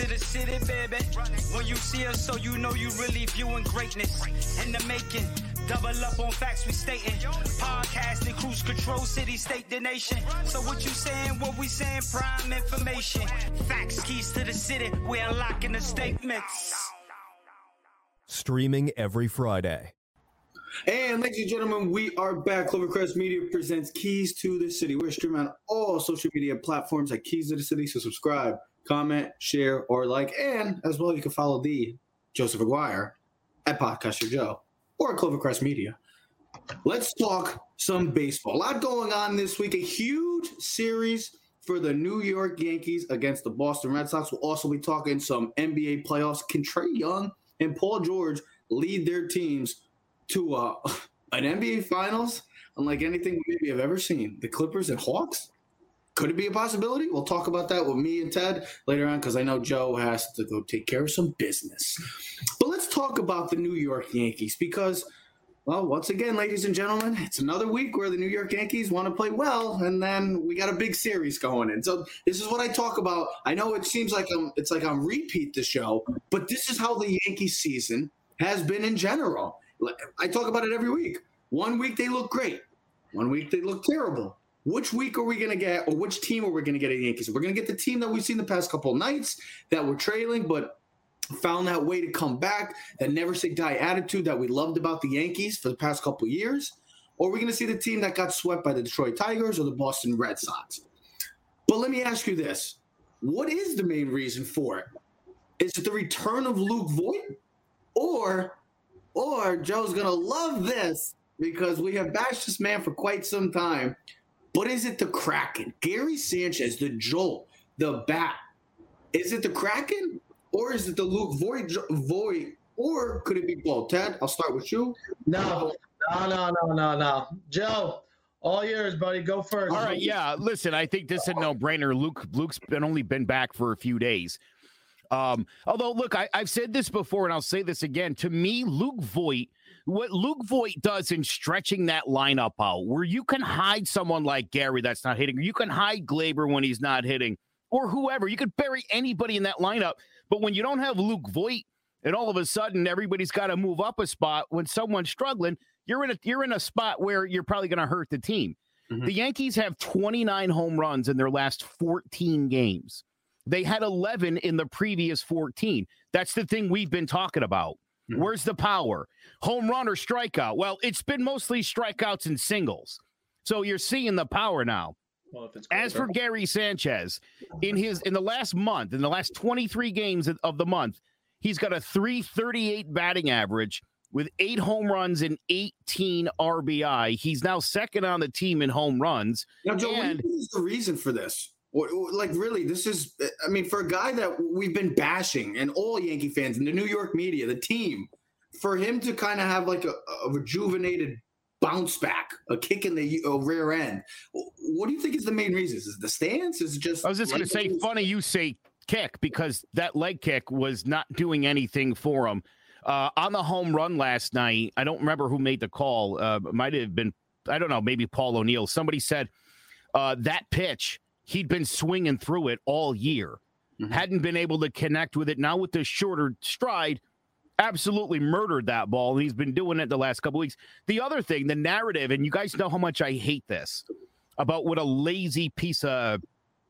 to the city, baby. When you see us, so you know you really viewing greatness in the making. Double up on facts we stating. Podcasting, cruise control, city, state, the nation. So what you saying? What we saying? Prime information. Facts, keys to the city. We unlocking the statements. Streaming every Friday. And ladies and gentlemen, we are back. Clovercrest Media presents Keys to the City. We're streaming on all social media platforms at Keys to the City. So subscribe, comment, share, or like. And as well, you can follow the Joseph Aguirre at Podcaster Joe or Clovercrest Media. Let's talk some baseball. A lot going on this week. A huge series for the New York Yankees against the Boston Red Sox. We'll also be talking some NBA playoffs. Can Trae Young and Paul George lead their teams to uh, an NBA Finals unlike anything we maybe have ever seen? The Clippers and Hawks? Could it be a possibility? We'll talk about that with me and Ted later on because I know Joe has to go take care of some business. But let's talk about the New York Yankees because, well, once again, ladies and gentlemen, it's another week where the New York Yankees want to play well, and then we got a big series going in. So this is what I talk about. I know it seems like I'm it's like I'm repeat the show, but this is how the Yankee season has been in general. I talk about it every week. One week they look great. One week they look terrible. Which week are we going to get, or which team are we going to get at the Yankees? We're going to get the team that we've seen the past couple nights that were trailing, but found that way to come back, that never say die attitude that we loved about the Yankees for the past couple years, or are we going to see the team that got swept by the Detroit Tigers or the Boston Red Sox? But let me ask you this: What is the main reason for it? Is it the return of Luke Voit, or, or Joe's going to love this because we have bashed this man for quite some time. But is it the Kraken? Gary Sanchez, the Joel, the Bat. Is it the Kraken or is it the Luke Voit? Voit, or could it be both? Ted, I'll start with you. No, no, no, no, no, no. Joe, all yours, buddy. Go first. All right, yeah. Listen, I think this is a no-brainer. Luke, Luke's been only been back for a few days. Um, although, look, I, have said this before, and I'll say this again. To me, Luke Voit, what Luke Voit does in stretching that lineup out, where you can hide someone like Gary that's not hitting, you can hide Gleyber when he's not hitting, or whoever. You could bury anybody in that lineup. But when you don't have Luke Voit, and all of a sudden everybody's got to move up a spot when someone's struggling, you're in a you're in a spot where you're probably going to hurt the team. Mm-hmm. The Yankees have 29 home runs in their last 14 games. They had 11 in the previous 14. That's the thing we've been talking about. Mm-hmm. Where's the power? Home run or strikeout? Well, it's been mostly strikeouts and singles. So you're seeing the power now. Well, As for Gary Sanchez, in his in the last month, in the last 23 games of the month, he's got a 338 batting average with eight home runs and 18 RBI. He's now second on the team in home runs. Now, Joe, and, what is the reason for this? Like, really, this is, I mean, for a guy that we've been bashing and all Yankee fans and the New York media, the team, for him to kind of have like a, a rejuvenated bounce back, a kick in the rear end. What do you think is the main reason? Is the stance? Is just? I was just going to say, funny you say kick because that leg kick was not doing anything for him. Uh, on the home run last night, I don't remember who made the call. Uh, might have been, I don't know, maybe Paul O'Neill. Somebody said uh, that pitch he'd been swinging through it all year, mm-hmm. hadn't been able to connect with it. Now with the shorter stride, absolutely murdered that ball, and he's been doing it the last couple weeks. The other thing, the narrative, and you guys know how much I hate this about what a lazy piece of,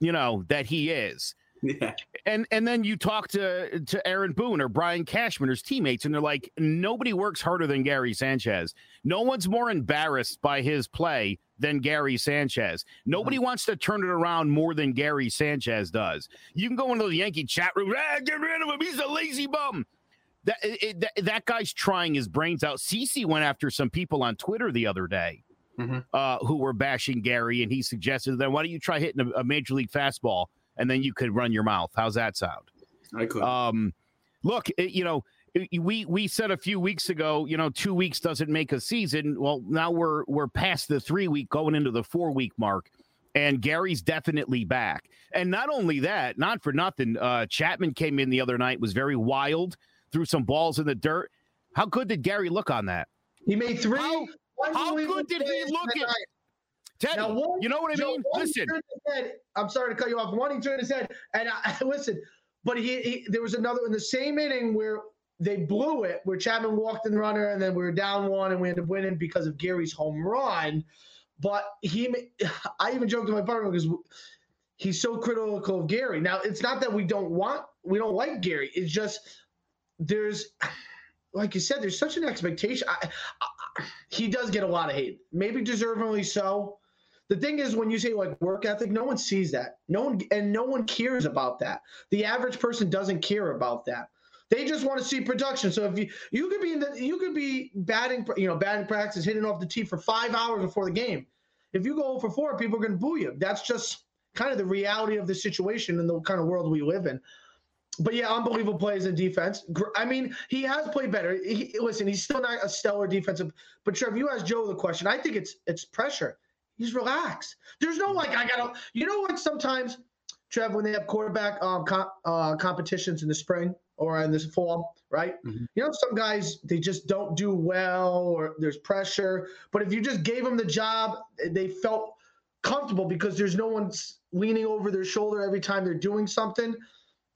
you know, that he is. Yeah. And and then you talk to to Aaron Boone or Brian Cashman or his teammates, and they're like, nobody works harder than Gary Sanchez. No one's more embarrassed by his play than Gary Sanchez. Nobody mm-hmm. wants to turn it around more than Gary Sanchez does. You can go into the Yankee chat room, ah, get rid of him. He's a lazy bum. That, it, that, that guy's trying his brains out. CC went after some people on Twitter the other day mm-hmm. uh, who were bashing Gary, and he suggested then why don't you try hitting a, a, major league fastball and then you could run your mouth. How's that sound? I could. Um, look, it, you know, we we said a few weeks ago, you know, two weeks doesn't make a season. Well, now we're we're past the three week, going into the four week mark, and Gary's definitely back. And not only that, not for nothing, uh, Chapman came in the other night, was very wild threw some balls in the dirt. How good did Gary look on that? He made three. How, how good did he look at? Teddy, now, one, you know what I mean? Listen, head, I'm sorry to cut you off. One, he turned his head, and I, listen. but he, he there was another in the same inning where they blew it, where Chapman walked in the runner, and then we were down one, and we ended up winning because of Gary's home run. But he, I even joked to my partner because he's so critical of Gary. Now it's not that we don't want, we don't like Gary. It's just there's, like you said, there's such an expectation. I, I, he does get a lot of hate, maybe deservingly so. The thing is, when you say like work ethic, no one sees that. No one and no one cares about that. The average person doesn't care about that. They just want to see production. So if you you could be in the you could be batting you know batting practice hitting off the tee for five hours before the game. If you go for four, people are going to boo you. That's just kind of the reality of the situation and the kind of world we live in. But yeah, unbelievable plays in defense. I mean, he has played better. He, listen, he's still not a stellar defensive. But Trev, you asked Joe the question. I think it's it's pressure. He's relaxed. There's no like I gotta. You know what? Sometimes, Trev, when they have quarterback um, com- uh, competitions in the spring or in this fall, right? Mm-hmm. You know, some guys they just don't do well or there's pressure. But if you just gave them the job, they felt comfortable because there's no one's leaning over their shoulder every time they're doing something.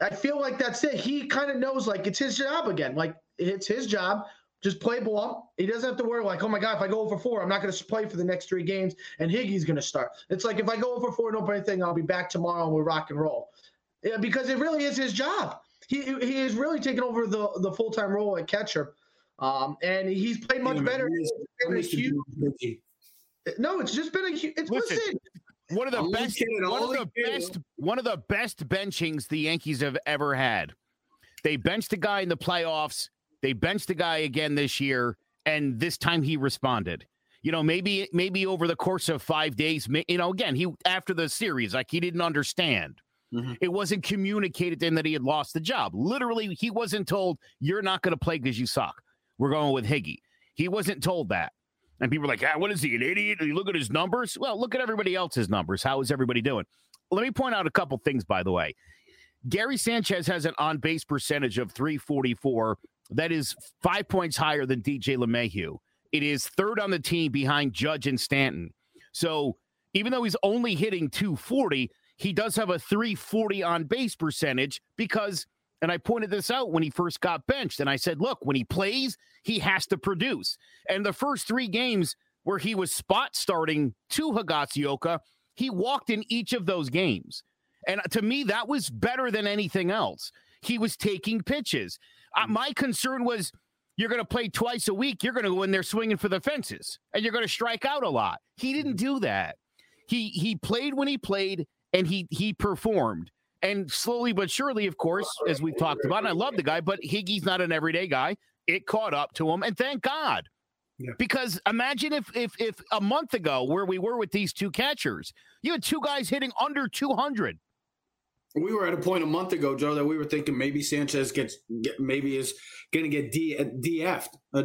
I feel like that's it. He kind of knows like it's his job again. Like it's his job. Just play ball. He doesn't have to worry like, oh my god, if I go over four, I'm not going to play for the next three games, and Higgy's going to start. It's like if I go over four, no play thing, I'll be back tomorrow and we'll rock and roll. Yeah, because it really is his job. He he is really taking over the the full time role at catcher, um, and he's played much yeah, better. Huge, no, it's just been a. It's listen, listen one of the best, one of the best, one of the best benchings the Yankees have ever had. They benched a guy in the playoffs. They benched the guy again this year, and this time he responded. You know, maybe maybe over the course of five days, you know, again, he after the series, like he didn't understand. Mm-hmm. It wasn't communicated to him that he had lost the job. Literally, he wasn't told, You're not going to play because you suck. We're going with Higgy. He wasn't told that. And people are like, ah, what is he, an idiot? You look at his numbers. Well, look at everybody else's numbers. How is everybody doing? Let me point out a couple things, by the way. Gary Sanchez has an on base percentage of 344. That is five points higher than DJ LeMahieu. It is third on the team behind Judge and Stanton. So even though he's only hitting 240, he does have a 340 on base percentage because, and I pointed this out when he first got benched, and I said, look, when he plays, he has to produce. And the first three games where he was spot starting to Higashioka, he walked in each of those games. And to me, that was better than anything else. He was taking pitches. Uh, my concern was you're going to play twice a week. You're going to go in there swinging for the fences and you're going to strike out a lot. He didn't do that. He he played when he played and he he performed. And slowly but surely, of course, as we've talked about, and I love the guy, but Higgy's not an everyday guy. It caught up to him, and thank God. Yeah. Because imagine if if if a month ago where we were with these two catchers, you had two guys hitting under 200 we were at a point a month ago, Joe, that we were thinking maybe Sanchez gets get, maybe is going to get D, DF'd, uh,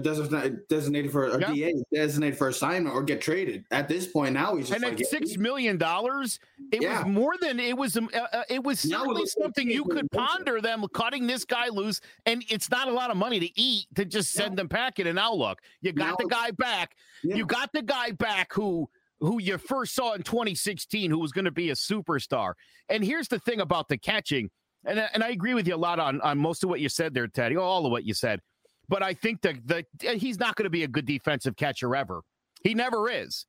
designated for a DA, designated for assignment, or get traded. At this point, now he's just and like, at six million dollars, it yeah. was more than it was. Um, uh, uh, it was certainly something you could ponder them cutting this guy loose, and it's not a lot of money to eat to just send yeah. them packing. And now look, you got now the guy back. You got the guy back who who you first saw in 2016, who was going to be a superstar. And here's the thing about the catching, and, and I agree with you a lot on, on most of what you said there, Teddy, all of what you said. But I think that the, he's not going to be a good defensive catcher ever. He never is.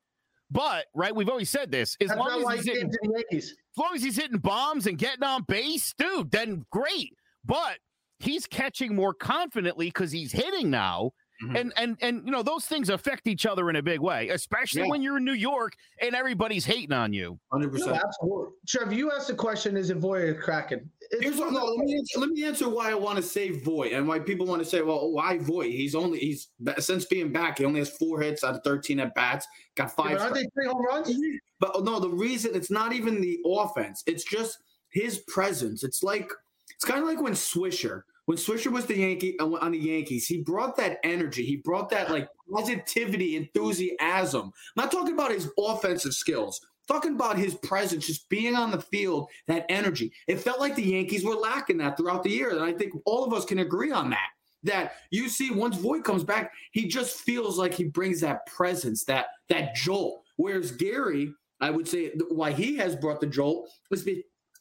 But right, we've always said this: as long as, he's hitting, as long as he's hitting bombs and getting on base, dude, then great. But he's catching more confidently because he's hitting now Mm-hmm. And and and you know those things affect each other in a big way, especially yeah. when you're in New York and everybody's hating on you. Hundred percent. Absolutely. Trev, you asked the question: Is it Voit or Kraken? Here's what, no, let me answer, let me answer why I want to say Voit and why people want to say, well, why Voit? He's only he's since being back, he only has four hits out of thirteen at bats. Got five. Yeah, aren't they three home runs? But no, the reason it's not even the offense; it's just his presence. It's like it's kind of like when Swisher when Swisher was the Yankee uh, on the Yankees, he brought that energy. He brought that like positivity, enthusiasm. I'm not talking about his offensive skills. I'm talking about his presence, just being on the field, that energy. It felt like the Yankees were lacking that throughout the year, and I think all of us can agree on that. That you see, once Voit comes back, he just feels like he brings that presence, that that jolt. Whereas Gary, I would say, why he has brought the jolt is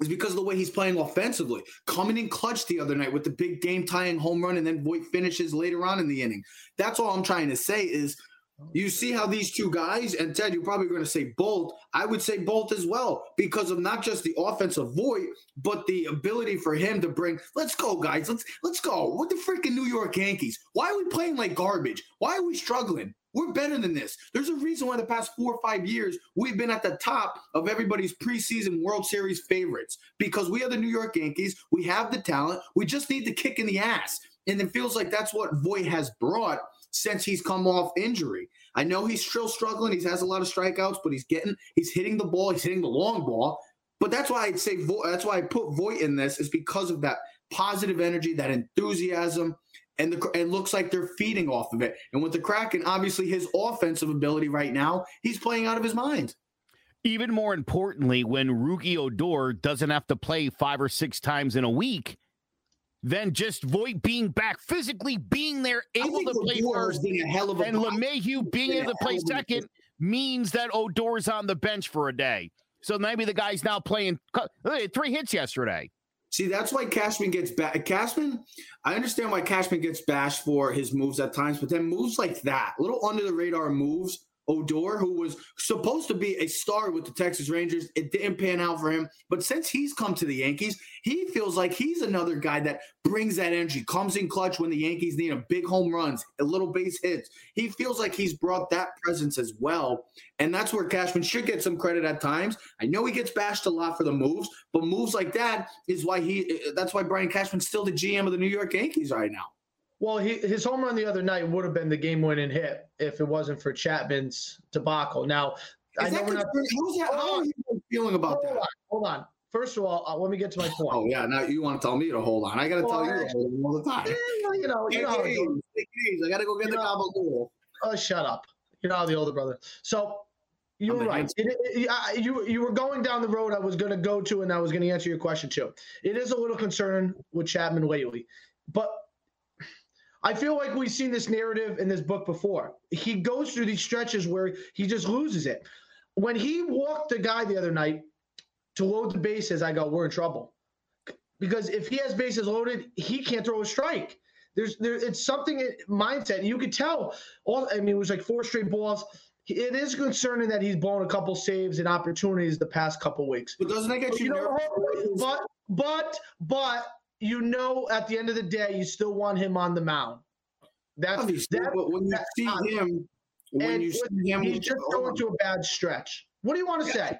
is because of the way he's playing offensively. Coming in clutch the other night with the big game tying home run and then Voit finishes later on in the inning. That's all I'm trying to say is you see how these two guys, and Ted, you're probably going to say Bolt. I would say Bolt as well because of not just the offensive Voit, but the ability for him to bring. Let's go, guys. Let's let's go. What the freaking New York Yankees? Why are we playing like garbage? Why are we struggling? We're better than this. There's a reason why the past four or five years we've been at the top of everybody's preseason World Series favorites because we are the New York Yankees. We have the talent. We just need the kick in the ass. And it feels like that's what Voit has brought since he's come off injury. I know he's still struggling. He has a lot of strikeouts, but he's getting, he's hitting the ball, he's hitting the long ball. But that's why I'd say that's why I put Voit in this is because of that positive energy, that enthusiasm, and the it looks like they're feeding off of it. And with the Kraken, obviously his offensive ability right now, he's playing out of his mind. Even more importantly, when Rougned Odor doesn't have to play five or six times in a week, then just Voit being back, physically being there, able to play first, being a hell of a and LeMahieu being able to play second means that Odor's on the bench for a day. So maybe the guy's now playing three hits yesterday. See, that's why Cashman gets back. Cashman, I understand why Cashman gets bashed for his moves at times, but then moves like that, little under the radar moves, Odor, who was supposed to be a star with the Texas Rangers. It didn't pan out for him. But since he's come to the Yankees, he feels like he's another guy that brings that energy, comes in clutch when the Yankees need a big home runs, a little base hits. He feels like he's brought that presence as well. And that's where Cashman should get some credit at times. I know he gets bashed a lot for the moves, but moves like that is why he that's why Brian Cashman's still the GM of the New York Yankees right now. Well, he, his home run the other night would have been the game-winning hit if it wasn't for Chapman's debacle. Now, I know we're not. How's that, how are you feeling about hold that? On, hold on. First of all, uh, let me get to my point. Oh yeah, now you want to tell me to hold on? I got to well, tell you all the time. Yeah, you know, you know. I got to go get you the gabagool. Oh, shut up! You know the older brother. So you're right. It, it, I, you you were going down the road I was going to go to, and I was going to answer your question too. It is a little concerning with Chapman lately, but I feel like we've seen this narrative in this book before. He goes through these stretches where he just loses it. When he walked the guy the other night to load the bases, I go, we're in trouble. Because if he has bases loaded, he can't throw a strike. There's there it's something in mindset. You could tell all I mean, it was like four straight balls. It is concerning that he's blown a couple saves and opportunities the past couple weeks. But doesn't that get you, you know, But but but you know at the end of the day you still want him on the mound. That's that, but when you see him, when you see him, he's just going to a bad stretch. What do you want to yeah. say?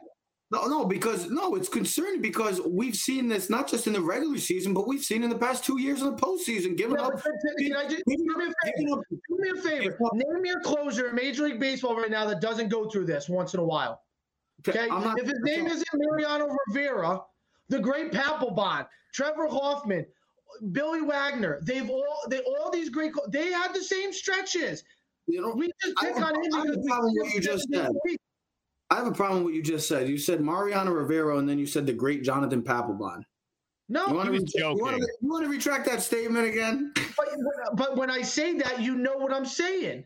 No, no, because no, it's concerning because we've seen this not just in the regular season, but we've seen in the past two years in the postseason. Giving yeah, up. Can I just, do me a favor? Do me a favor. Name me a closer in Major League Baseball right now that doesn't go through this once in a while. Okay. Not, if his name isn't Mariano Rivera, the great Papelbon, Trevor Hoffman, Billy Wagner. They've all they all these great. They had the same stretches. You know, we just pick on him because what you just said. I have a problem with what you just said. You said Mariano Rivera, and then you said the great Jonathan Papelbon. No, you want, to, you, want to, you want to retract that statement again? But, but when I say that, you know what I'm saying.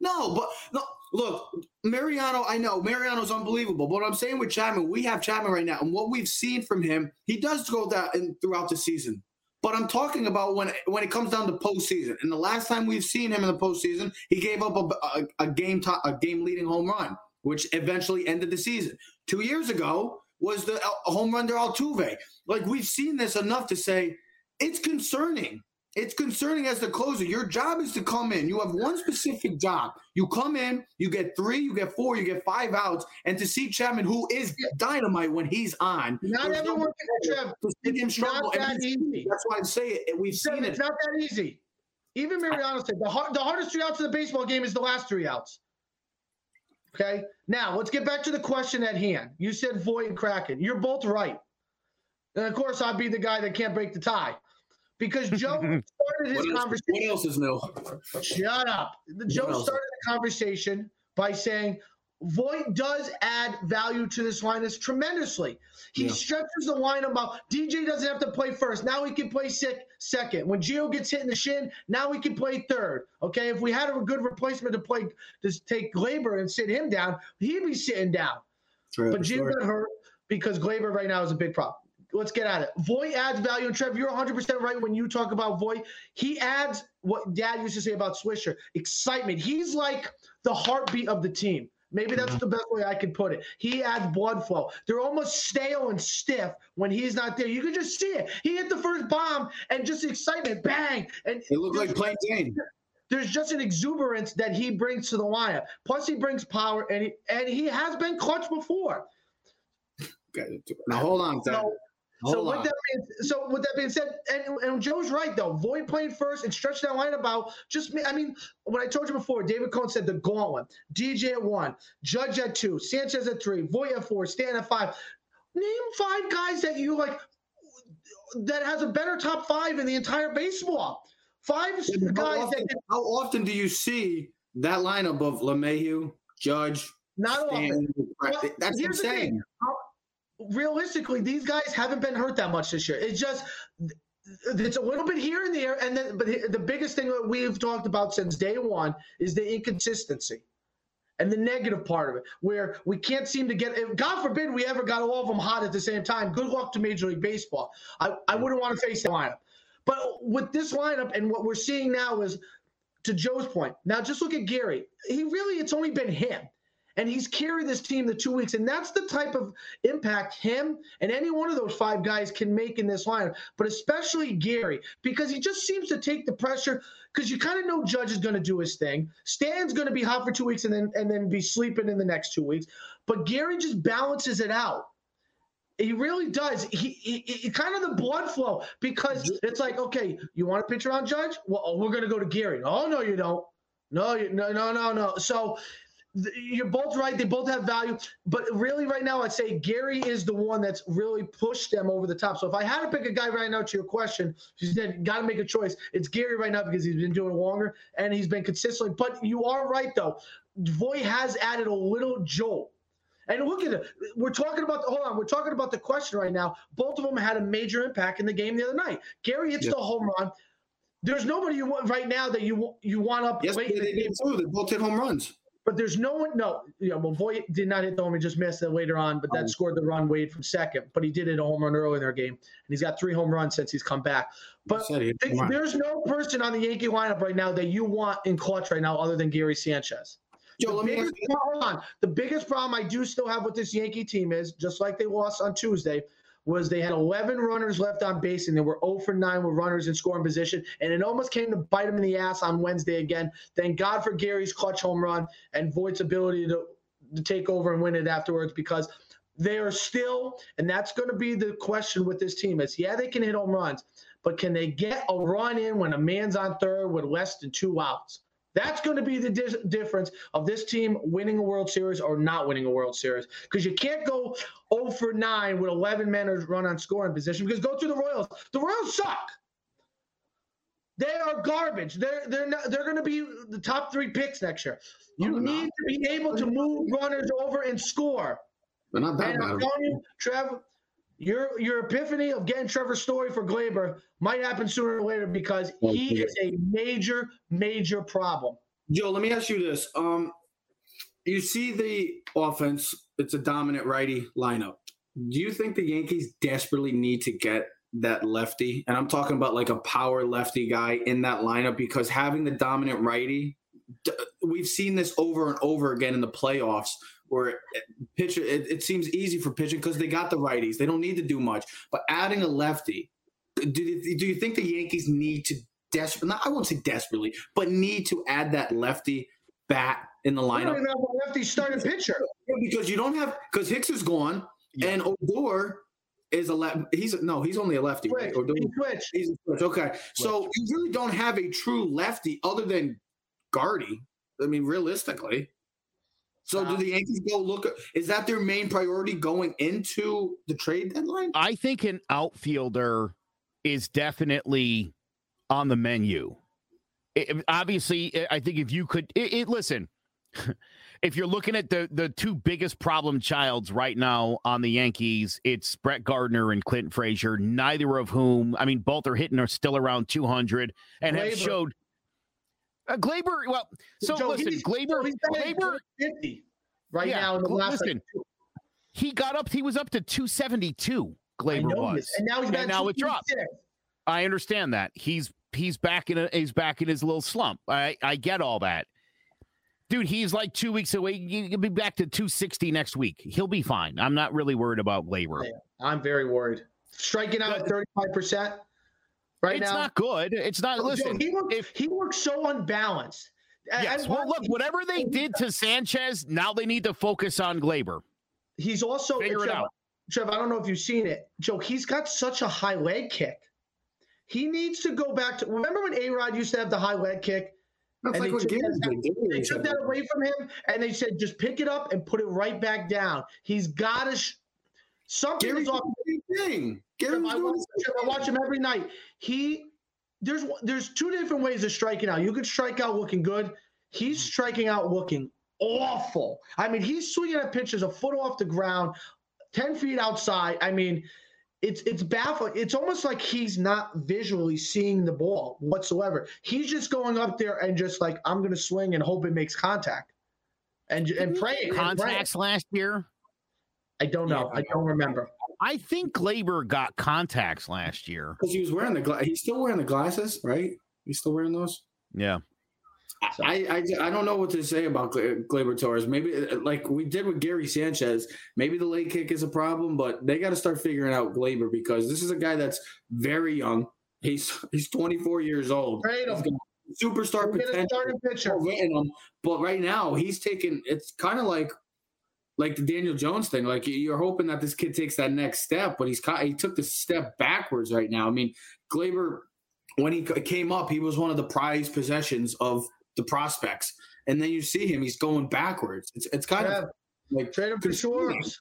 No, but no. Look, Mariano, I know Mariano's unbelievable, but I'm saying with Chapman, we have Chapman right now, and what we've seen from him, he does go that in, throughout the season. But I'm talking about when when it comes down to postseason. And the last time we've seen him in the postseason, he gave up a, a, a game to, a game leading home run, which eventually ended the season. Two years ago was the uh, home run to Altuve. Like we've seen this enough to say it's concerning it's concerning as the closer. Your job is to come in. You have one specific job. You come in, you get three, you get four, you get five outs, and to see Chapman, who is dynamite when he's on. Not everyone can Trev. To see him struggle. Not that easy. That's why I say it. We've seen it's it. It's not that easy. Even Mariano said the, hard, the hardest three outs of the baseball game is the last three outs. Okay. Now let's get back to the question at hand. You said Voit and Kraken. You're both right. And of course, I'd be the guy that can't break the tie because Joe started his what conversation. What else is new? Shut up. Joe started the conversation by saying Voit does add value to this lineup tremendously. He yeah. stretches the lineup out. DJ doesn't have to play first. Now he can play sick second. When Gio gets hit in the shin, now he can play third. Okay, if we had a good replacement to play to take Gleyber and sit him down, he'd be sitting down. True, but Gio got hurt because Gleyber right now is a big problem. Let's get at it. Voit adds value, and Trev, you're 100 percent right when you talk about Voit. He adds what Dad used to say about Swisher: excitement. He's like the heartbeat of the team. Maybe that's Mm-hmm. the best way I could put it. He adds blood flow. They're almost stale and stiff when he's not there. You can just see it. He hit the first bomb and just excitement, bang, and It looked like plain Jane. there's just an exuberance that he brings to the lineup. Plus, he brings power, and he and he has been clutch before. Okay, Now hold on. So, so with that being, so with that being said, and, and Joe's right though. Voit playing first and stretch that lineup out. Just me- I mean, what I told you before, David Cone said the gauntlet. DJ at one, Judge at two, Sanchez at three, Voit at four, Stan at five. Name five guys that you like that has a better top five in the entire baseball. Five How guys often, that how often do you see that lineup of LeMahieu, Judge, not often. Stan? Well, That's what I'm here's the thing. saying. Realistically, these guys haven't been hurt that much this year. It's just it's a little bit here and there, and then but the biggest thing that we've talked about since day one is the inconsistency. And the negative part of it, where we can't seem to get, if, God forbid we ever got all of them hot at the same time. Good luck to Major League Baseball. I, I wouldn't want to face that lineup. But with this lineup and what we're seeing now is, to Joe's point, now just look at Gary. He really, it's only been him and he's carried this team the two weeks, and that's the type of impact him and any one of those five guys can make in this lineup. But especially Gary, because he just seems to take the pressure. Because you kind of know Judge is going to do his thing. Stan's going to be hot for two weeks and then and then be sleeping in the next two weeks. But Gary just balances it out. He really does. He, he, he kind of the blood flow because it's like, okay, you want a pitcher on Judge? Well, oh, we're going to go to Gary. Oh no, you don't. No, you, no, no, no, no. So you're both right. They both have value, but really, right now, I'd say Gary is the one that's really pushed them over the top. So if I had to pick a guy right now to your question, you said got to make a choice. It's Gary right now because he's been doing it longer and he's been consistently. But you are right though. Voit has added a little jolt. And look at it. We're talking about the, hold on. We're talking about the question right now. Both of them had a major impact in the game the other night. Gary hits Yeah. the home run. There's nobody you want right now that you you want up Yes, they the game. did too. They both hit home runs. But there's no one. No, yeah. Well, Voit did not hit the home. He just missed it later on. But that Oh. scored the run Wade from second. But he did hit a home run early in their game, and he's got three home runs since he's come back. But there's no person on the Yankee lineup right now that you want in clutch right now other than Gary Sanchez. Joe, the let me ask biggest, you. hold on. The biggest problem I do still have with this Yankee team is just like they lost on Tuesday, was they had 11 runners left on base and they were 0 for 9 with runners in scoring position, and it almost came to bite them in the ass on Wednesday again. Thank God for Gary's clutch home run and Voit's ability to, to take over and win it afterwards because they are still, and that's going to be the question with this team is yeah, they can hit home runs, but can they get a run in when a man's on third with less than two outs? That's going to be the dis- difference of this team winning a World Series or not winning a World Series. Because you can't go 0 for 9 with 11 men run on scoring position. Because go through the Royals. The Royals suck. They are garbage. They're they're not, they're going to be the top three picks next year. You No, need not. to be able to move runners over and score. They're not that And I'm telling you, Trev, your your epiphany of getting Trevor Story for Gleyber might happen sooner or later because he dear. is a major, major problem. Joe, let me ask you this. Um, you see the offense, it's a dominant righty lineup. Do you think the Yankees desperately need to get that lefty? And I'm talking about like a power lefty guy in that lineup because having the dominant righty, we've seen this over and over again in the playoffs where pitcher it, it seems easy for pitching because they got the righties. They don't need to do much. But adding a lefty, do you, do you think the Yankees need to desperately, I won't say desperately, but need to add that lefty bat in the We don't even have a lefty starting pitcher. Because you don't have, because Hicks is gone Yeah. and Odor is a left. He's no, he's only a lefty, right? Switch. Odor, He switched. he's a switch. Okay. So you really don't have a true lefty other than Gardy. I mean, realistically. So do the Yankees go look? Is that their main priority going into the trade deadline? I think an outfielder is definitely on the menu. It- obviously, I think if you could, it, it- listen, if you're looking at the the two biggest problem childs right now on the Yankees, it's Brett Gardner and Clint Frazier. Neither of whom, I mean, both are hitting are still around 200 and have Gleyber. showed. Uh, Gleyber, well, so Joe, listen, he's- Gleyber, he's Gleyber, 50 right Yeah, now in the last. listen. he got up, he was up to 272 Gleyber was. And now he's And now it dropped. I understand that. He's he's back in a he's back in his little slump. I I get all that. Dude, he's like two weeks away. He'll be back to 260 next week. He'll be fine. I'm not really worried about Gleyber. Yeah. I'm very worried. Striking out at 35% right it's now. not good. It's not. Oh, Joe, Listen, he looks, if- he looks so unbalanced. Yes. I Well, look, whatever they did to Sanchez, now they need to focus on Gleyber. He's also Figure it out. Trev, I don't know if you've seen it. Joe, he's got such a high leg kick. He needs to go back to remember when A Rod used to have the high leg kick? That's And like they what took Gary's that- They took that away from him and they said just pick it up and put it right back down. He's got to. Sh- something Gary's is off. Doing the same thing. Trev, was I watch, the same Trev, I watch him every night. He there's there's two different ways of striking out. You could strike out looking good. He's mm-hmm. striking out looking awful. I mean, he's swinging at pitches a foot off the ground, ten feet outside. I mean, it's it's baffling. It's almost like he's not visually seeing the ball whatsoever. He's just going up there and just like I'm going to swing and hope it makes contact, and and praying. and praying. Contacts last year. I don't know. I don't remember. I think Gleyber got contacts last year. Because he was wearing the gla- he's still wearing the glasses, right? He's still wearing those. Yeah. I, I, I don't know what to say about Gla- Gleyber Torres. Maybe uh, like we did with Gary Sanchez, maybe the late kick is a problem, but they got to start figuring out Gleyber because this is a guy that's very young. He's he's 24 years old. Trade him. Superstar We'll get a potential. pitcher. him, but right now he's taking. It's kind of like like the Daniel Jones thing. Like you're hoping that this kid takes that next step, but he's he took the step backwards right now. I mean, Gleyber when he came up, he was one of the prized possessions of the prospects, and then you see him, he's going backwards. It's it's kind Trev, of like trade him for. Schwarbs.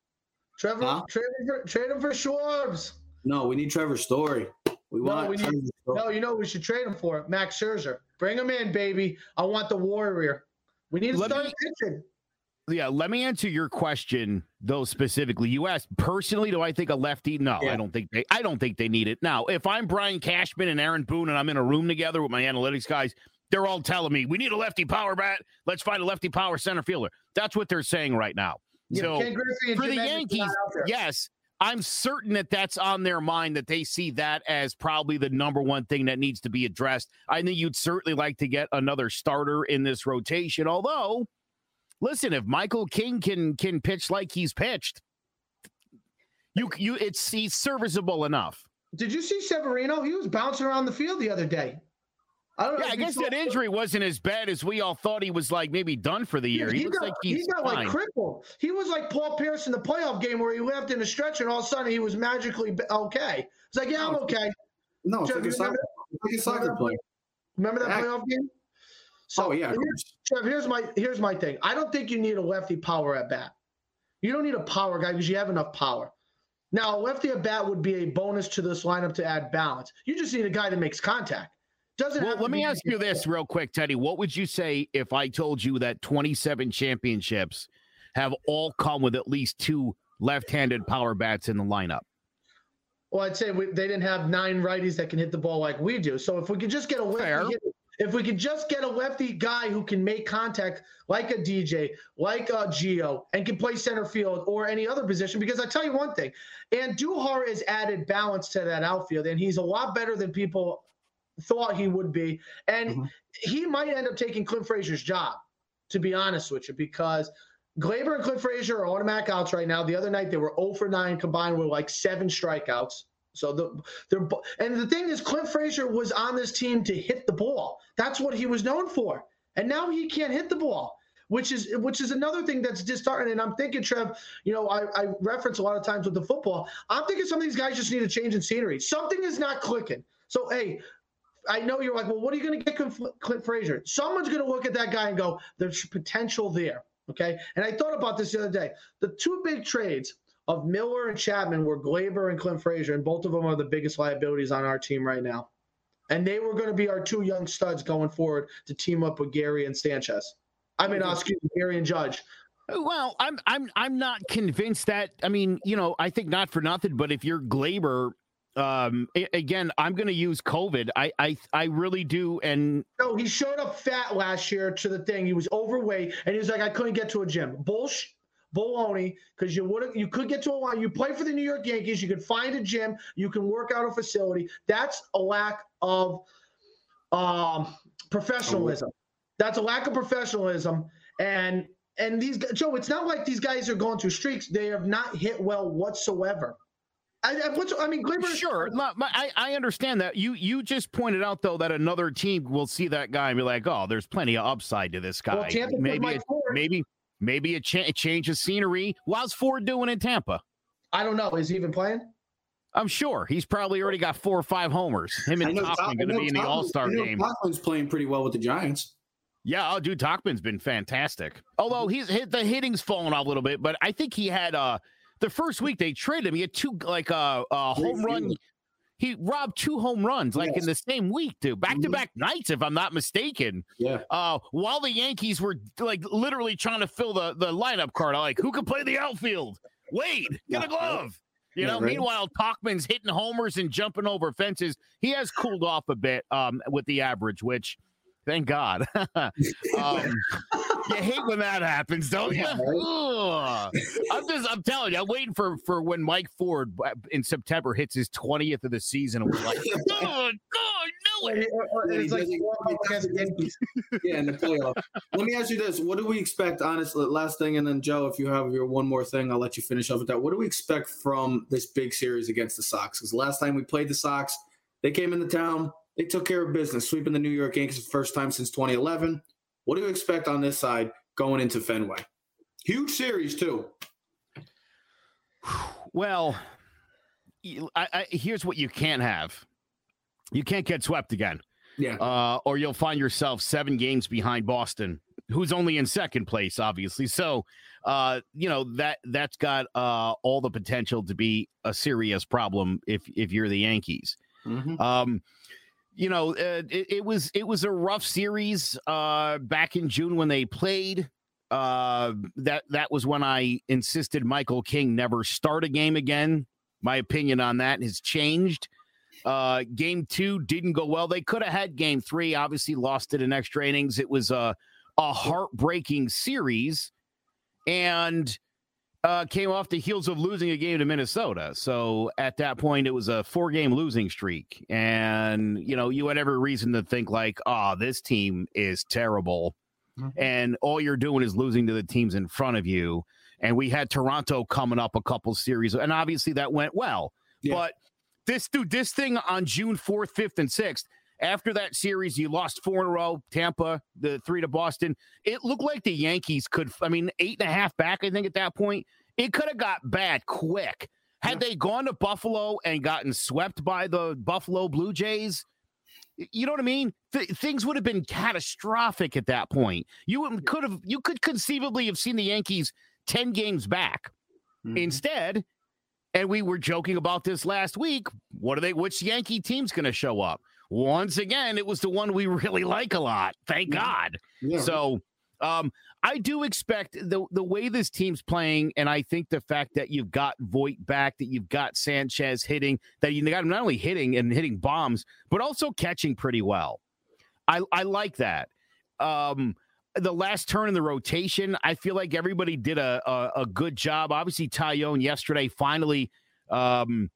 Trevor, Huh? trade him for trade him for Schwarbs. no, we need Trevor Story. We No, want we need- Story. No, you know we should trade him for Max Scherzer. Bring him in, baby. I want the Warrior. We need to start pitching. Yeah, let me answer your question though specifically. You asked personally, do I think a lefty? No, Yeah. I don't think they I don't think they need it. Now, if I'm Brian Cashman and Aaron Boone and I'm in a room together with my analytics guys, they're all telling me we need a lefty power bat. Let's find a lefty power center fielder. That's what they're saying right now. Yeah, so Ken Griffey and for the Yankees, not out there. yes, I'm certain that that's on their mind that they see that as probably the number one thing that needs to be addressed. I think you'd certainly like to get another starter in this rotation. Although, listen, if Michael King can can pitch like he's pitched, you you it's he's serviceable enough. Did you see Severino? He was bouncing around the field the other day. I don't know. Yeah, I guess that injury wasn't as bad as we all thought he was like maybe done for the year. He, He, looks got, like he's he got fine. like crippled. He was like Paul Pierce in the playoff game where he left in a stretch and all of a sudden he was magically okay. It's like, yeah, I'm okay. No, it's Trev, like a you soccer, remember, it's like a soccer player. remember that Yeah. playoff game? So Oh yeah, here's. Trev, here's my here's my thing. I don't think you need a lefty power at bat. You don't need a power guy because you have enough power. Now, a lefty at bat would be a bonus to this lineup to add balance. You just need a guy that makes contact. Doesn't Well, let me ask you this real quick, Teddy. What would you say if I told you that 27 championships have all come with at least two left-handed power bats in the lineup? Well, I'd say we, they didn't have nine righties that can hit the ball like we do. So if we could just get a lefty, hit, if we could just get a lefty guy who can make contact like a DJ, like a Gio, and can play center field or any other position, because I tell you one thing, and Duhar has added balance to that outfield, and he's a lot better than people thought he would be, and Mhm. he might end up taking Clint Frazier's job, to be honest with you, because. Gleyber and Clint Frazier are automatic outs right now. The other night they were 0 for 9 combined with like seven strikeouts. So the they're and the thing is, Clint Frazier was on this team to hit the ball. That's what he was known for, and now he can't hit the ball, which is which is another thing that's disheartening. And I'm thinking, Trev, you know, I, I reference a lot of times with the football. I'm thinking some of these guys just need a change in scenery. Something is not clicking. So hey. I know you're like, well, what are you going to get Clint- Frazier? Someone's going to look at that guy and go, there's potential there. Okay. And I thought about this the other day. The two big trades of Miller and Chapman were Gleyber and Clint Frazier, and both of them are the biggest liabilities on our team right now. And they were going to be our two young studs going forward to team up with Gary and Sanchez. I mean, uh, excuse me, Gary and Judge. Well, I'm I'm I'm not convinced that. I mean, you know, I think not for nothing, but if you're Gleyber, um, a- again, I'm going to use COVID. I I I really do, and No, he showed up fat last year to the thing. He was overweight, and he was like, I couldn't get to a gym. Bullshit. Baloney because you would you could get to a line. You play for the New York Yankees. You could find a gym. You can work out a facility. That's a lack of um, professionalism. That's a lack of professionalism. And and these Joe, it's not like these guys are going through streaks. They have not hit well whatsoever. I, I, I mean, Gleyber. Sure, my, my, I, I understand that. You you just pointed out though that another team will see that guy and be like, oh, there's plenty of upside to this guy. Well, maybe maybe maybe a, cha- a change of scenery. How's Ford doing in Tampa? I don't know. Is he even playing? I'm sure he's probably already got four or five homers. Him and know Tauchman going to be in the All Star game. Tauchman's playing pretty well with the Giants. Yeah, oh, dude, Tauchman's been fantastic. Although he's hit the hitting's fallen off a little bit, but I think he had uh the first week they traded him. He had two like uh, uh home run. He robbed two home runs like in the same week, dude. Back to back nights, if I'm not mistaken. Yeah. Uh, while the Yankees were like literally trying to fill the the lineup card, I'm like, who can play the outfield? Wade, get a glove. You Yeah, know, right. meanwhile, Tauchman's hitting homers and jumping over fences. He has cooled off a bit um, with the average, which thank God. um, you hate when that happens, don't you? Yeah, right. I'm just, I'm telling you, I'm waiting for for when Mike Ford uh, in September hits his 20th of the season, and we're like, oh God, no it. Or- or- Yeah, It's like doesn't- walk up against the Yankees. yeah, in the playoff. Let me ask you this: What do we expect? Honestly, last thing, and then Joe, if you have your one more thing, I'll let you finish off with that. What do we expect from this big series against the Sox? Because last time we played the Sox, they came into town, they took care of business, sweeping the New York Yankees the first time since 2011. What do you expect on this side going into Fenway? Huge series too. Well, I, I, here's what you can't have. You can't get swept again, Yeah, uh, or you'll find yourself seven games behind Boston, who's only in second place, obviously. So, uh, you know that that's got uh, all the potential to be a serious problem if if you're the Yankees. Mhm. Um, you know, uh, it, it was it was a rough series uh, back in June when they played. Uh, that that was when I insisted Michael King never start a game again. My opinion on that has changed. Uh, game two didn't go well. They could have had game three. Obviously, lost it in extra innings. It was a a heartbreaking series, and uh, came off the heels of losing a game to Minnesota. So at that point, it was a four game losing streak. And, you know, you had every reason to think, like, oh, this team is terrible. Mhm. And all you're doing is losing to the teams in front of you. And we had Toronto coming up a couple series. And obviously that went well. Yeah. But this dude, this thing on June 4th, 5th, and 6th, after that series, you lost four in a row, Tampa, the three to Boston. It looked like the Yankees could, I mean, eight and a half back, I think, at that point. It could have got bad quick. Had they gone to Buffalo and gotten swept by the Buffalo Blue Jays, you know what I mean? Th- things would have been catastrophic at that point. You could have, you could conceivably have seen the Yankees 10 games back. Mhm. Instead, and we were joking about this last week. What are they? Which Yankee team's going to show up? Once again, it was the one we really like a lot. Thank Yeah. God. Yeah. So, um, I do expect the the way this team's playing, and I think the fact that you've got Voit back, that you've got Sanchez hitting, that you got him not only hitting and hitting bombs, but also catching pretty well. I I like that. Um, the last turn in the rotation, I feel like everybody did a a, a good job. Obviously, Taillon yesterday finally um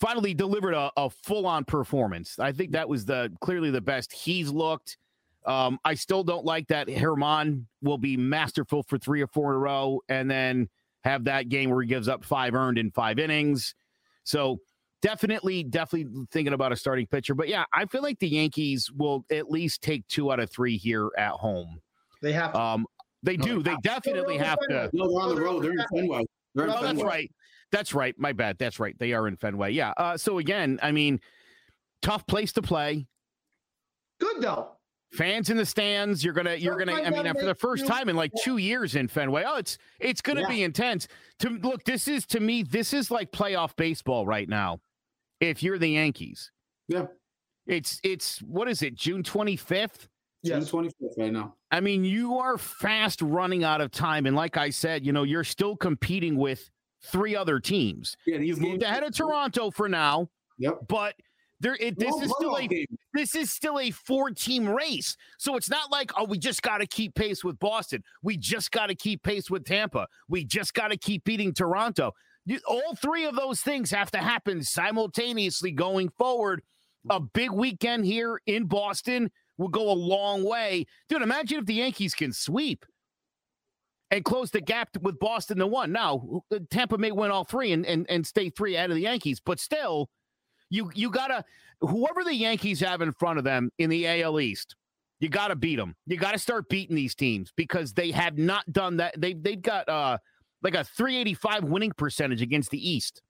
finally delivered a, a full on performance. I think that was the clearly the best he's looked. Um, I still don't like that Herman will be masterful for three or four in a row and then have that game where he gives up five earned in five innings. So definitely, definitely thinking about a starting pitcher. But yeah, I feel like the Yankees will at least take two out of three here at home. They have to. Um, they do. They definitely have to. no, they're on the road. They're in Fenway. They're in Oh, that's right. That's right. My bad. That's right. They are in Fenway. Yeah. Uh, so again, I mean, tough place to play. Good though. Fans in the stands. You're gonna. You're gonna. I mean, for the first time in like two years in Fenway. Oh, it's it's gonna Yeah. be intense. To look, this is to me. This is like playoff baseball right now. If you're the Yankees. Yeah. It's it's what is it? June 25th. June Yes. 25th right now. I mean, you are fast running out of time. And like I said, you know, you're still competing with three other teams. Yeah, You've moved ahead of Toronto for now, Yep. but There, it, this is still a game. this is still a four team race. So it's not like, oh, we just got to keep pace with Boston. We just got to keep pace with Tampa. We just got to keep beating Toronto. You, all three of those things have to happen simultaneously going forward. A big weekend here in Boston will go a long way. Dude, imagine if the Yankees can sweep and close the gap with Boston to one. Now, uh, Tampa may win all three and, and, and stay three out of the Yankees, but still, you you gotta whoever the Yankees have in front of them in the AL East, you gotta beat them. You gotta start beating these teams because they have not done that. They they've got uh like a 385 winning percentage against the East.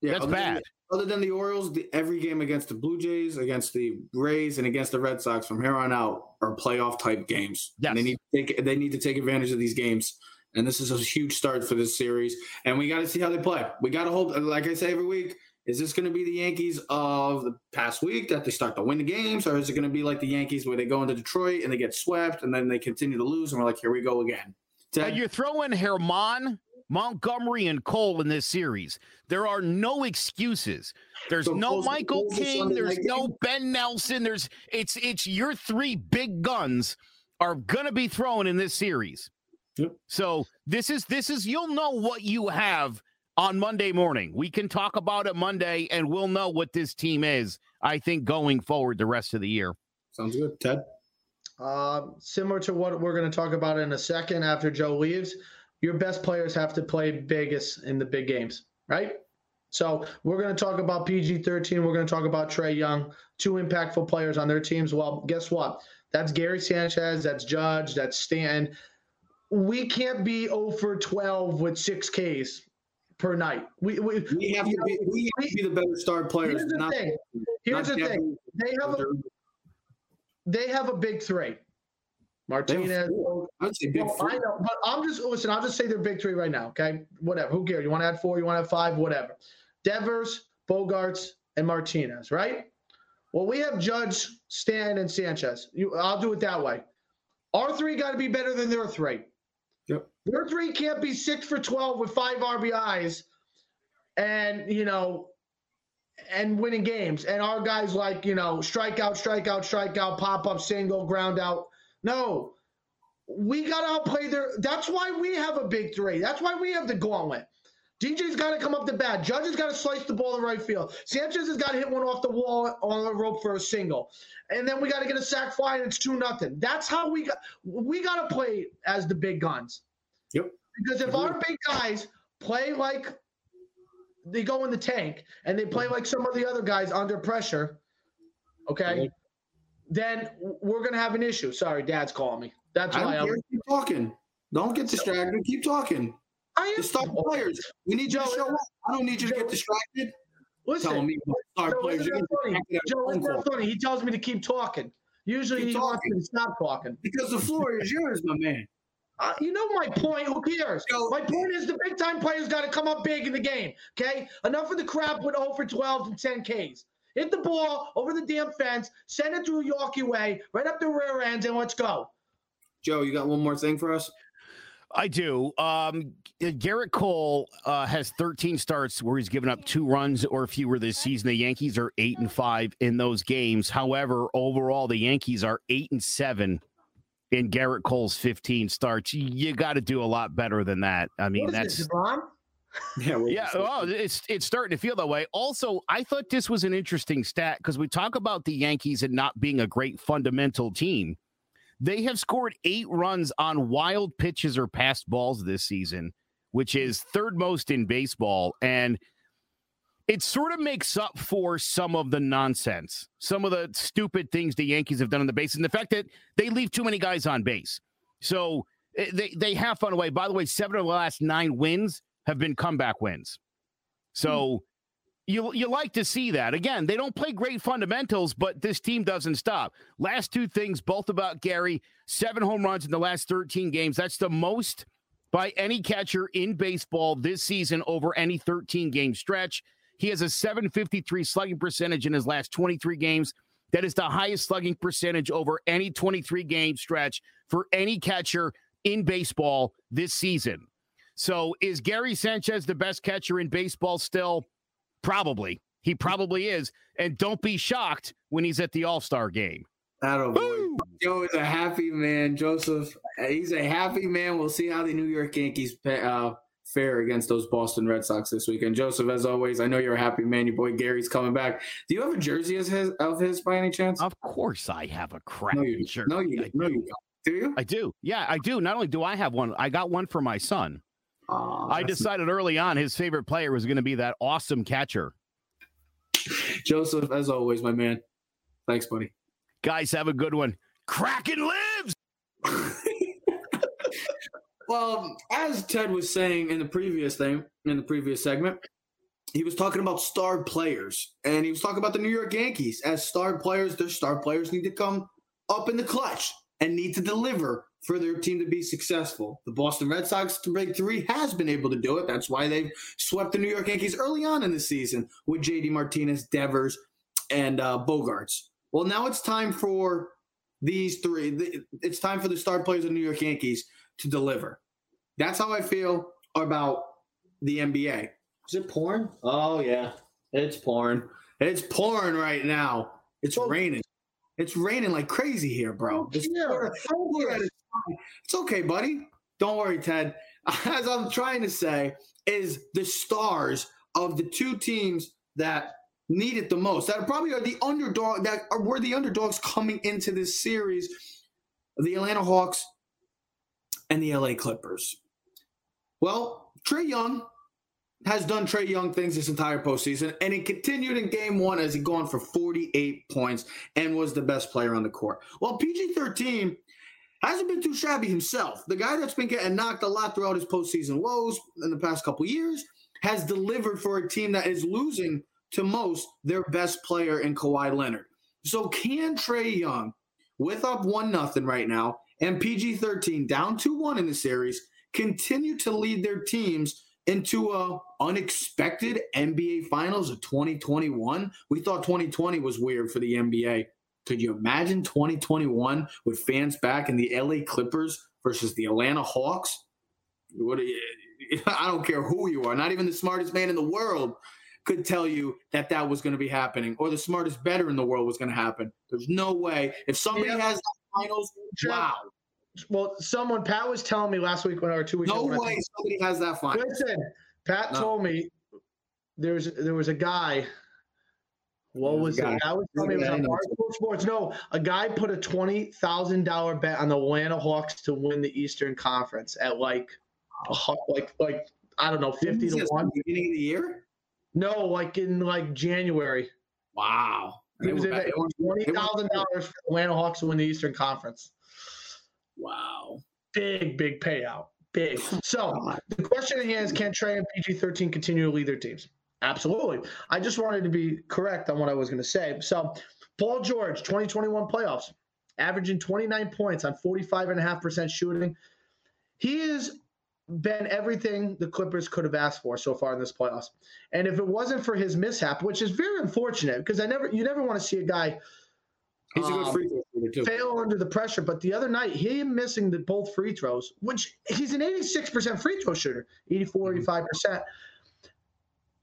Yeah, That's other than- bad. other than the Orioles, the, every game against the Blue Jays, against the Rays, and against the Red Sox from here on out are playoff type games. Yes. And they need to take they need to take advantage of these games. And this is a huge start for this series. And we got to see how they play. We got to hope, like I say every week, is this going to be the Yankees of the past week that they start to win the games, or is it going to be like the Yankees where they go into Detroit and they get swept and then they continue to lose and we're like, here we go again. Uh, Ted, you're throwing Herman, Montgomery, and Cole in this series. There are no excuses. There's So no Cole's- Michael the King. Sunday There's no game? Ben Nelson. There's it's it's your three big guns are gonna be thrown in this series. Yep. So this is this is you'll know what you have on Monday morning. We can talk about it Monday, and we'll know what this team is. I think going forward the rest of the year. sounds good. Ted, Uh, similar to what we're going to talk about in a second after Joe leaves, your best players have to play biggest in the big games, right? So we're going to talk about PG 13. We're going to talk about Trae Young, two impactful players on their teams. Well, guess what? That's Gary Sanchez, that's Judge, that's Stan. We can't be 0 for 12 with six Ks per night. We, we, we have to be we have to be the better star players. here's the not- thing. Here's the thing. They have a, they have a big three. Martinez. I'd say big Well, four. I know, but I'm just listen. I'll just say they're big three right now. Okay, whatever. Who cares? You want to add four? You want to add five? Whatever. Devers, Bogaerts, and Martinez. Right. Well, we have Judge, Stan, and Sanchez. You, I'll do it that way. Our three got to be better than their three. Yep. Their three can't be six for twelve with five RBIs, and you know, and winning games. And our guys like you know, strikeout, strikeout, strikeout, pop up, single, ground out. No, we got to outplay their. That's why we have a big three. That's why we have the gauntlet. DJ's got to come up the bat. Judge has got to slice the ball in right field. Sanchez has got to hit one off the wall on the rope for a single, and then we got to get a sac fly, and it's two nothing. That's how we got. We got to play as the big guns. Yep. Because if our big guys play like they go in the tank and they play like some of the other guys under pressure, okay, then we're gonna have an issue. Sorry, Dad's calling me. That's why I. care. Keep talking. Don't get distracted. Keep talking. I am The star players. We need you to Joe, show up. I don't need you to get distracted. Listen, Telling me star Joe, players. isn't funny? distracted at a Joe, isn't that funny? He tells me to keep talking. Usually Keep he wants talking. me to stop talking. Because the floor is yours, my man. Uh, you know my point. Who cares? Joe- My point is the big time players got to come up big in the game. Okay, enough of the crap with 0 for 12 and 10 Ks. Hit the ball over the damn fence, send it through Yawkey Way, right up the rear ends, and let's go. Joe, you got one more thing for us? I do. Um, Gerrit Cole uh, has 13 starts where he's given up two runs or fewer this season. The Yankees are eight and five in those games. However, overall, the Yankees are eight and seven in Gerrit Cole's 15 starts. You got to do a lot better than that. I mean, what is that's this, Yeah. yeah, see. well, it's it's starting to feel that way. Also, I thought this was an interesting stat because we talk about the Yankees and not being a great fundamental team. They have scored eight runs on wild pitches or passed balls this season, which is third most in baseball, and it sort of makes up for some of the nonsense, some of the stupid things the Yankees have done on the base, and the fact that they leave too many guys on base. So eh, they they have fun away. By the way, seven of the last nine wins have been comeback wins. So you you like to see that. Again, they don't play great fundamentals, but this team doesn't stop. Last two things, both about Gary, seven home runs in the last 13 games. That's the most by any catcher in baseball this season over any 13 game stretch. He has a 753 slugging percentage in his last 23 games. That is the highest slugging percentage over any 23 game stretch for any catcher in baseball this season. So is Gary Sanchez the best catcher in baseball still? Probably. He probably is. And don't be shocked when he's at the All Star game. That boy. Joe is a happy man. Joseph, he's a happy man. We'll see how the New York Yankees uh, fare against those Boston Red Sox this weekend. Joseph, as always, I know you're a happy man. Your boy Gary's coming back. Do you have a jersey of his, of his by any chance? Of course, I have a crap no, you, jersey. No, you, no, you don't. Do you? I do. Yeah, I do. Not only do I have one, I got one for my son. Oh, I decided early on his favorite player was going to be that awesome catcher. Joseph, as always, my man. Thanks, buddy. Guys, have a good one. Kraken lives. well, as Ted was saying in the previous thing, in the previous segment, he was talking about star players, and he was talking about the New York Yankees as star players. Their star players need to come up in the clutch and need to deliver for their team to be successful. The Boston Red Sox to break three has been able to do it. That's why they've swept the New York Yankees early on in the season with JD Martinez, Devers, and uh, Bogaerts. Well, now it's time for these three. It's time for the star players of the New York Yankees to deliver. That's how I feel about the NBA. Is it porn? Oh yeah, it's porn. It's pouring right now. It's raining. It's raining like crazy here, bro. It's, it's okay, buddy. Don't worry, Ted. As I'm trying to say, is the stars of the two teams that need it the most, that probably are the underdog, that are were the underdogs coming into this series, the Atlanta Hawks and the LA Clippers. Well, Trae Young has done Trae Young things this entire postseason, and he continued in game one as he gone for 48 points and was the best player on the court. Well, PG 13 hasn't been too shabby himself. The guy that's been getting knocked a lot throughout his postseason woes in the past couple years has delivered for a team that is losing to most their best player in Kawhi Leonard. So can Trae Young, with up one nothing right now, and PG 13 down 2 1 in the series, continue to lead their teams into a unexpected NBA Finals of 2021. We thought 2020 was weird for the NBA. Could you imagine 2021 with fans back in the LA Clippers versus the Atlanta Hawks? What you, I don't care who you are, not even the smartest man in the world could tell you that that was going to be happening, or the smartest better in the world was going to happen. There's no way. If somebody yeah. has finals, wow. Well, someone Pat was telling me last week when our two weeks. No way somebody has that fine. Listen, Pat no. told me there was there was a guy. What was it? I was it was on Barstool Sports. No, a guy put a twenty thousand dollar bet on the Atlanta Hawks to win the Eastern Conference at like, like like I don't know, fifty to one. Beginning of the year? No, like in like January. Wow. He was in twenty thousand dollars for the Atlanta Hawks to win the Eastern Conference. Wow. Big, big payout. Big. So the question at hand is can Trae and PG 13 continue to lead their teams? Absolutely. I just wanted to be correct on what I was going to say. So Paul George, 2021 playoffs, averaging 29 points on 45.5% shooting. He has been everything the Clippers could have asked for so far in this playoffs. And if it wasn't for his mishap, which is very unfortunate because I never you never want to see a guy He's a good um, free throw too. Fail under the pressure, but the other night, him missing the both free throws, which he's an 86% free throw shooter, 84, mm-hmm.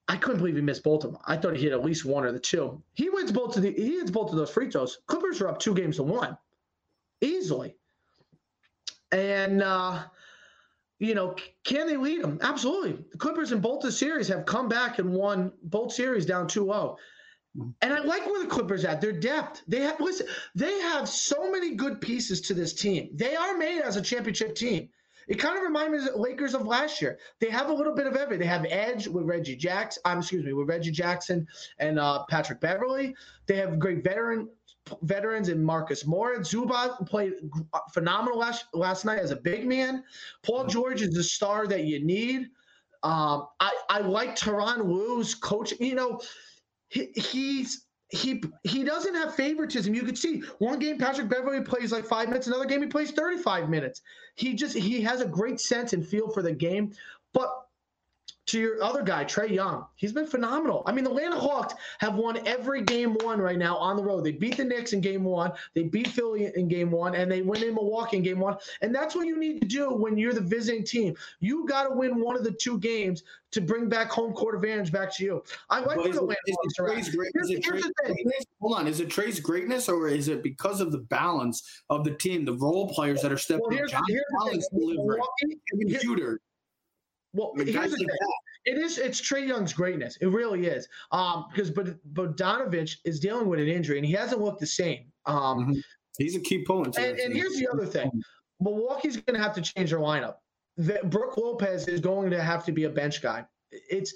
85%. I couldn't believe he missed both of them. I thought he hit at least one or the two. He wins both of the he hits both of those free throws. Clippers are up two games to one, easily. And uh, you know, can they lead them? Absolutely. The Clippers in both the series have come back and won both series down 2-0. And I like where the Clippers at. Their depth. They have listen. They have so many good pieces to this team. They are made as a championship team. It kind of reminds me of Lakers of last year. They have a little bit of everything. They have edge with Reggie Jackson. Um, excuse me, with Reggie Jackson and uh, Patrick Beverley. They have great veteran veterans in Marcus Morris. Zubac played phenomenal last last night as a big man. Paul George is the star that you need. Um, I I like Tyronn Lue's coach. You know he, he's he he doesn't have favoritism. You could see one game Patrick Beverley plays like five minutes, another game he plays 35 minutes. He just he has a great sense and feel for the game. But to your other guy, Trae Young, he's been phenomenal. I mean, the Atlanta Hawks have won every game one right now on the road. They beat the Knicks in game one, they beat Philly in game one, and they win in Milwaukee in game one. And that's what you need to do when you're the visiting team. You got to win one of the two games to bring back home court advantage back to you. I like the it- is it Trae's great- is it Here's Trae's the thing. greatness? Hold on, is it Trae's greatness or is it because of the balance of the team, the role players that are stepping Well, up? here's, John here's the thing. Collins delivering, Milwaukee, Shooter, well, I mean, here's the thing. It is. It's Trae Young's greatness. It really is. Um, because but Bogdanovic is dealing with an injury and he hasn't looked the same. Um, Mhm. He's a key point. and, and here's the other thing: Milwaukee's going to have to change their lineup. The, Brook Lopez is going to have to be a bench guy. It's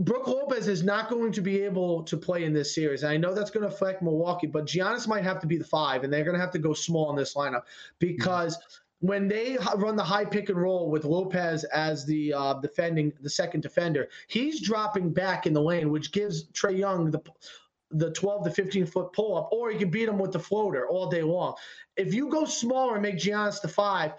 Brook Lopez is not going to be able to play in this series. And I know that's going to affect Milwaukee, but Giannis might have to be the five, and they're going to have to go small in this lineup because when they run the high pick and roll with Lopez as the uh, defending the second defender, he's dropping back in the lane, which gives Trae Young the the 12 to 15 foot pull up, or he can beat him with the floater all day long. If you go smaller and make Giannis the five,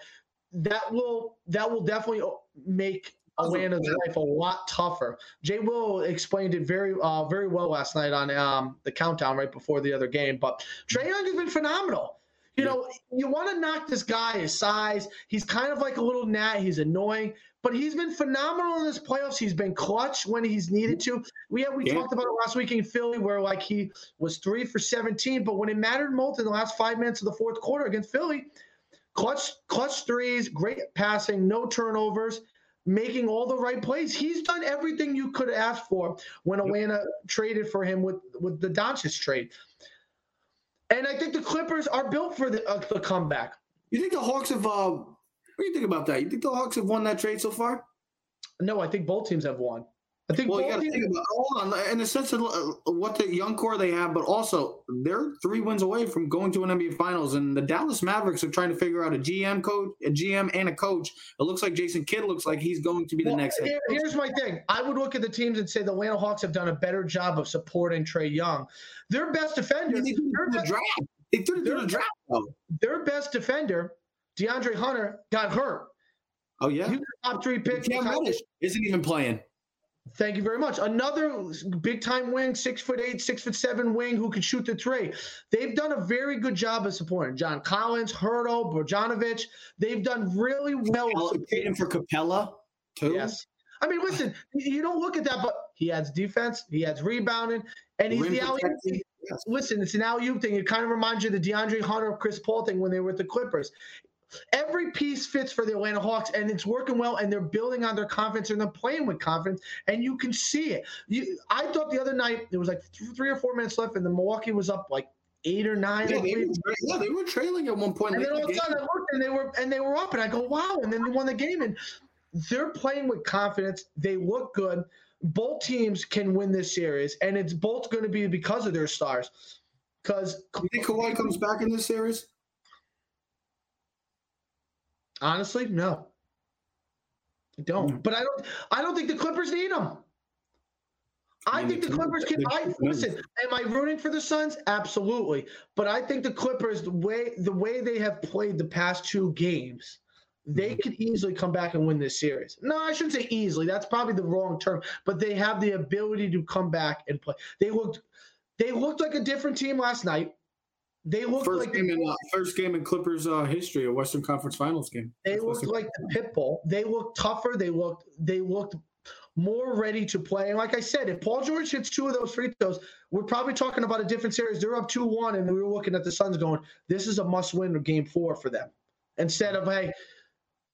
that will that will definitely make Atlanta's life a lot tougher. Jay Will explained it very uh, very well last night on um, the countdown right before the other game. But Trae Young has been phenomenal. You know, you want to knock this guy his size. He's kind of like a little gnat. He's annoying, but he's been phenomenal in this playoffs. He's been clutch when he's needed to. We had, we Yeah. talked about it last week in Philly, where like he was three for 17, but when it mattered most in the last five minutes of the fourth quarter against Philly, clutch clutch threes, great passing, no turnovers, making all the right plays. He's done everything you could ask for when Atlanta traded for him with with the Doncic trade. And I think the Clippers are built for the, uh, the comeback. You think the Hawks have? Uh, what do you think about that? You think the Hawks have won that trade so far? No, I think both teams have won. I think Well, you got to think about. Hold on, in the sense of uh, what the young core they have, but also they're three wins away from going to an NBA Finals, and the Dallas Mavericks are trying to figure out a GM coach, a GM, and a coach. It looks like Jason Kidd looks like he's going to be the next. here- here's my thing. I would look at the teams and say the Atlanta Hawks have done a better job of supporting Trae Young. Their best I defender, mean, they threw their, through the best, draft. They threw it through the draft, though. their best defender, DeAndre Hunter, got hurt. Oh yeah, a top three pick. Cam Reddish isn't even playing. Thank you very much. Another big time wing, six foot eight, six foot seven wing who can shoot the three. They've done a very good job of supporting John Collins, Huerter, Bogdanovic. They've done really well. Capela- for Capela too. Yes. I mean, listen, you don't look at that, but he adds defense, he adds rebounding, and he's Rim the alley. Listen, it's an alley oop thing. It kind of reminds you of the DeAndre Hunter, Chris Paul thing when they were at the Clippers. Every piece fits for the Atlanta Hawks, and it's working well. And they're building on their confidence, and they're playing with confidence, and you can see it. You, I thought the other night there was like th- three or four minutes left, and the Milwaukee was up like eight or nine. Yeah, they were, yeah, they were trailing at one point. And then all of a sudden I looked and they were and they were up and I go, wow. And then they won the game. And they're playing with confidence. They look good. Both teams can win this series, and it's both going to be because of their stars. Because You think Kawhi comes back in this series? Honestly, no. I don't. Mm. But I don't I don't think the Clippers need them. I think the Clippers can. I, listen, am I rooting for the Suns? Absolutely. But I think the Clippers, the way the way they have played the past two games, they Mm-hmm. could easily come back and win this series. No, I shouldn't say easily. That's probably the wrong term. But they have the ability to come back and play. They looked, they looked like a different team last night. They looked First like game in uh, first game in Clippers uh, history, a Western Conference Finals game. they That's looked like the pit bull. They looked tougher. They looked they looked more ready to play. And like I said, if Paul George hits two of those free throws, we're probably talking about a different series. They're up two one, and we were looking at the Suns going, "This is a must win game four for them." Instead of hey,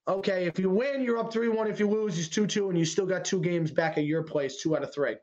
okay, if you win, you're up three one. If you lose, it's two two, and you still got two games back at your place, two out of three.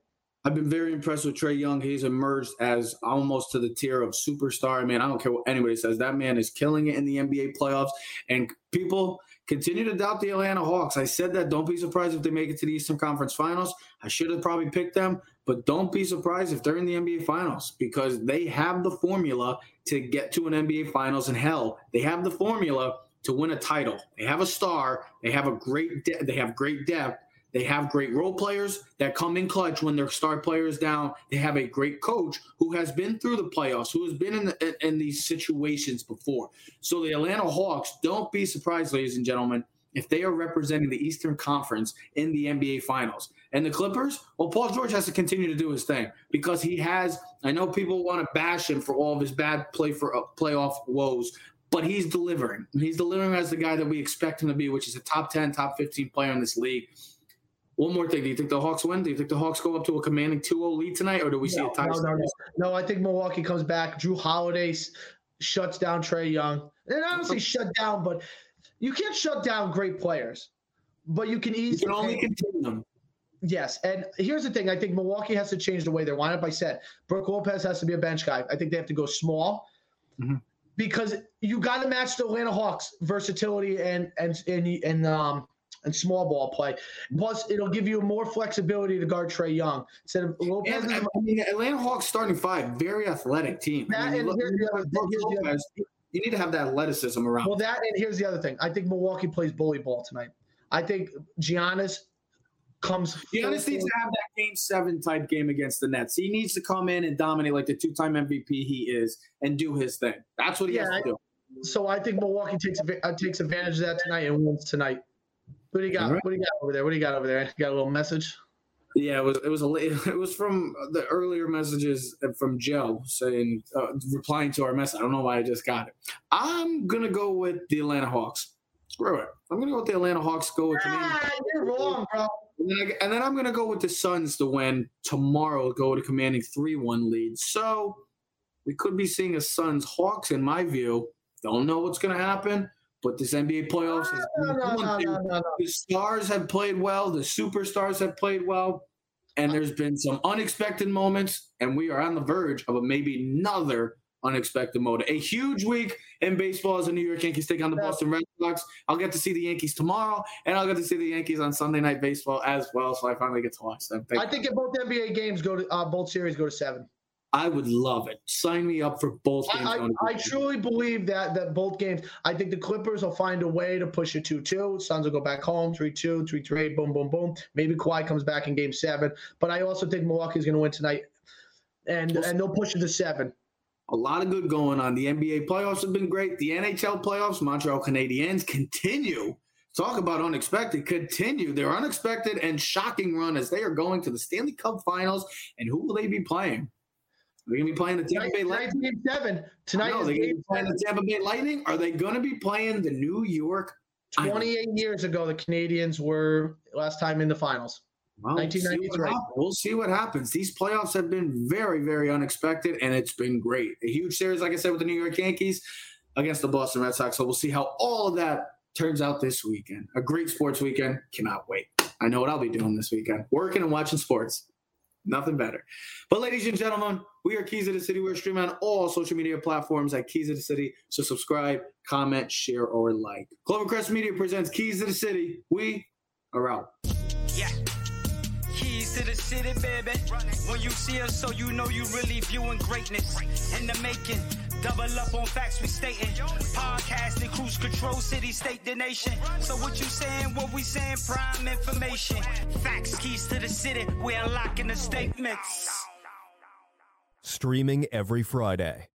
I've been very impressed with Trae Young. He's emerged as almost to the tier of superstar. I mean, I don't care what anybody says. That man is killing it in the NBA playoffs. And people continue to doubt the Atlanta Hawks. I said that. Don't be surprised if they make it to the Eastern Conference Finals. I should have probably picked them, but don't be surprised if they're in the NBA Finals because they have the formula to get to an NBA Finals. And hell, they have the formula to win a title. They have a star. They have a great. De- they have great depth. They have great role players that come in clutch when their star player is down. They have a great coach who has been through the playoffs, who has been in, the, in these situations before. So the Atlanta Hawks, don't be surprised, ladies and gentlemen, if they are representing the Eastern Conference in the NBA Finals. And the Clippers, well, Paul George has to continue to do his thing because he has. I know people want to bash him for all of his bad play for uh, playoff woes, but he's delivering. He's delivering as the guy that we expect him to be, which is a top 10, top 15 player in this league. One more thing. Do you think the Hawks win? Do you think the Hawks go up to a commanding 2 0 lead tonight, or do we see a tie? No, no, no. no, I think Milwaukee comes back. Jrue Holiday shuts down Trae Young. And I don't say shut down, but you can't shut down great players, but you can easily. You can only continue them. Yes, and here's the thing: I think Milwaukee has to change the way they're lined up. I said Brook Lopez has to be a bench guy. I think they have to go small mm-hmm. because you got to match the Atlanta Hawks' versatility and and and and um and small ball play. Plus, it'll give you more flexibility to guard Trae Young instead of Lopez. And, I mean, Atlanta Hawks starting five, very athletic team. That, I mean, look, Lopez, you need to have that athleticism around. Well, that and here's the other thing. I think Milwaukee plays bully ball tonight. I think Giannis comes. Giannis needs to have that game seven type game against the Nets. He needs to come in and dominate like the two time MVP he is and do his thing. That's what he yeah, has to do. So I think Milwaukee takes uh, takes advantage of that tonight and wins tonight. What do you got? Right. What do you got over there? What do you got over there? You got a little message. Yeah, it was it was a it was from the earlier messages from Joe saying uh, replying to our message. I don't know why I just got it. I'm gonna go with the Atlanta Hawks. Screw it. I'm gonna go with the Atlanta Hawks. Go with ah, you're wrong, bro. And then, I, and then I'm gonna go with the Suns to win tomorrow. Go to commanding three one lead. So we could be seeing a Suns Hawks. In my view, don't know what's gonna happen. But this NBA playoffs is no, no, no, the stars have played well, the superstars have played well, and there's been some unexpected moments, and we are on the verge of a maybe another unexpected moment. A huge week in baseball as the New York Yankees take on the Boston Red Sox. I'll get to see the Yankees tomorrow, and I'll get to see the Yankees on Sunday Night Baseball as well. So I finally get to watch them. Thank I think if both NBA games go to uh, both series go to seven. I would love it. Sign me up for both games. I, I, I truly believe that that both games. I think the Clippers will find a way to push it two two. Suns will go back home three two, three three, boom boom boom. Maybe Kawhi comes back in Game Seven, but I also think Milwaukee's going to win tonight, and we'll and they'll push it to seven. A lot of good going on. The NBA playoffs have been great. The NHL playoffs, Montreal Canadiens continue. Talk about unexpected. Continue their unexpected and shocking run as they are going to the Stanley Cup Finals. And who will they be playing? They're going to be playing the Tampa Bay Lightning. Game seven tonight. Know, they're going to be playing the Tampa Bay Lightning. Are they going to be playing the New York? 28 years ago, the Canadiens were last time in the finals. Well, 1993. We'll see, we'll see what happens. These playoffs have been very, very unexpected, and it's been great. A huge series, like I said, with the New York Yankees against the Boston Red Sox. So we'll see how all of that turns out this weekend. A great sports weekend. Cannot wait. I know what I'll be doing this weekend working and watching sports. Nothing better. But, ladies and gentlemen, we are Keys of the City. We're streaming on all social media platforms at Keys of the City. So, subscribe, comment, share, or like. Clovercrest Media presents Keys of the City. We are out. Yeah. Keys to the city, baby. When you see us, so you know you really viewing greatness in the making. Double up on facts we stating. Podcasting, cruise control, city, state, the nation. So what you saying, what we saying, prime information. Facts, keys to the city, we unlocking the statements. Streaming every Friday.